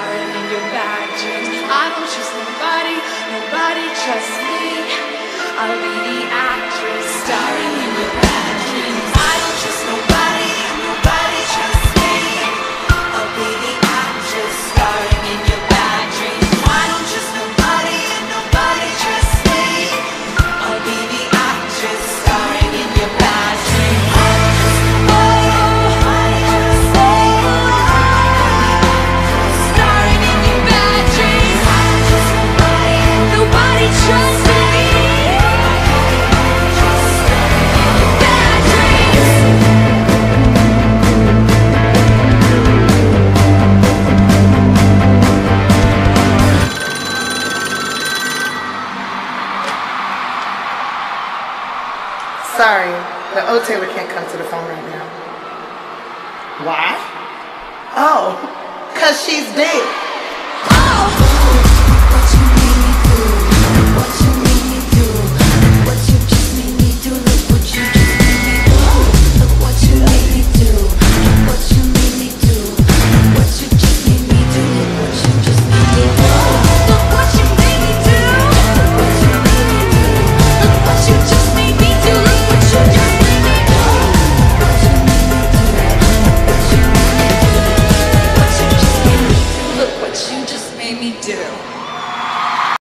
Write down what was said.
firing in your bad dreams. I don't trust nobody, nobody trusts me. I'll be the actress starring. sorry, but O Taylor can't come to the phone right now. Why? Oh, because she's dead.